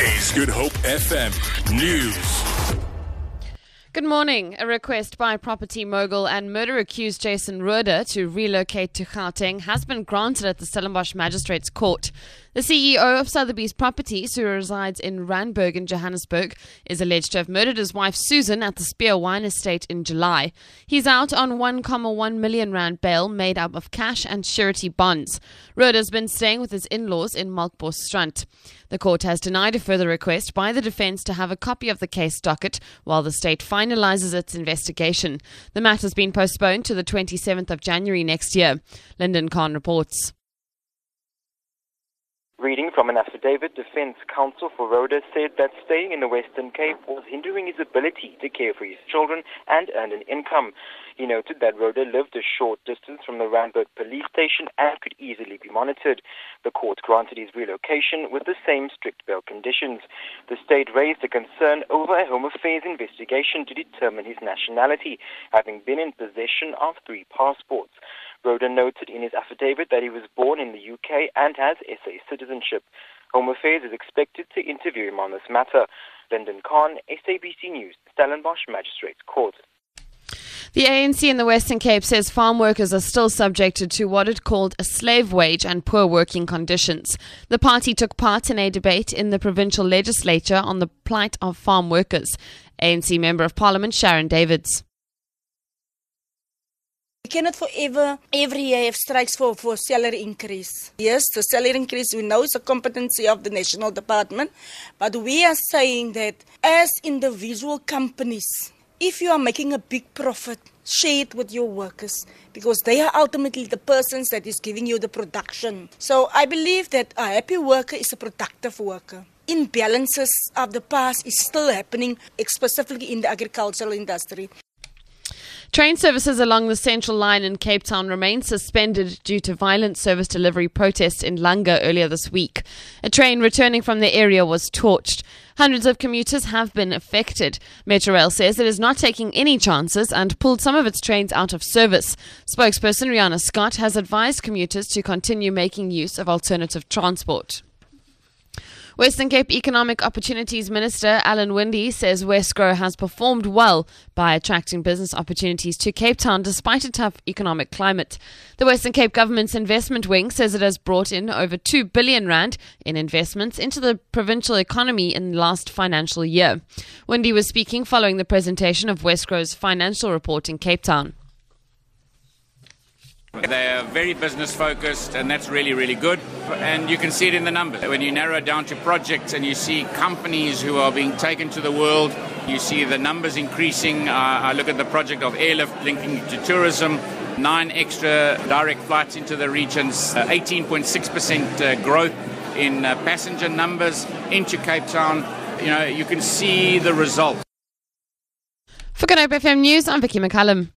Is Good Hope FM News. Good morning. A request by property mogul and murder accused Jason Rohde to relocate to Gauteng has been granted at the Stellenbosch Magistrates Court. The CEO of Sotheby's Properties, who resides in Randburg in Johannesburg, is alleged to have murdered his wife Susan at the Spier Wine Estate in July. He's out on 1,1 million rand bail made up of cash and surety bonds. Rohde's been staying with his in-laws in Melkbosstrand. The court has denied a further request by the defense to have a copy of the case docket while the state finalizes its investigation. The matter has been postponed to the 27th of January next year. Lyndon Khan reports. Reading from an affidavit, Defense Counsel for Rohde said that staying in the Western Cape was hindering his ability to care for his children and earn an income. He noted that Rohde lived a short distance from the Randburg police station and could easily be monitored. The court granted his relocation with the same strict bail conditions. The state raised a concern over a Home Affairs investigation to determine his nationality, having been in possession of three passports. Rohde noted in his affidavit that he was born in the UK and has SA citizenship. Home Affairs is expected to interview him on this matter. Lyndon Khan, SABC News, Stellenbosch Magistrates Court. The ANC in the Western Cape says farm workers are still subjected to what it called a slave wage and poor working conditions. The party took part in a debate in the provincial legislature on the plight of farm workers. ANC Member of Parliament Sharon Davids. We cannot forever, every year have strikes for, for salary increase. Yes, the salary increase we know is a competency of the national department, but we are saying that as individual companies, if you are making a big profit, share it with your workers because they are ultimately the persons that is giving you the production. So I believe that a happy worker is a productive worker imbalances of the past is still happening, specifically in the agricultural industry. Train services along the Central Line in Cape Town remain suspended due to violent service delivery protests in Langa earlier this week. A train returning from the area was torched. Hundreds of commuters have been affected. Metrorail says it is not taking any chances and pulled some of its trains out of service. Spokesperson Riana Scott has advised commuters to continue making use of alternative transport. Western Cape Economic Opportunities Minister Alan Winde says Wesgro has performed well by attracting business opportunities to Cape Town despite a tough economic climate. The Western Cape government's investment wing says it has brought in over 2 billion rand in investments into the provincial economy in the last financial year. Windy was speaking following the presentation of Wesgro's financial report in Cape Town. They're very business focused, and that's really, really good. And you can see it in the numbers. When you narrow down to projects and you see companies who are being taken to the world, you see the numbers increasing. Uh, I look at the project of airlift linking to tourism, nine extra direct flights into the regions, uh, 18.6% uh, growth in uh, passenger numbers into Cape Town. You know, you can see the results. For Good Hope FM News, I'm Vicky McCallum.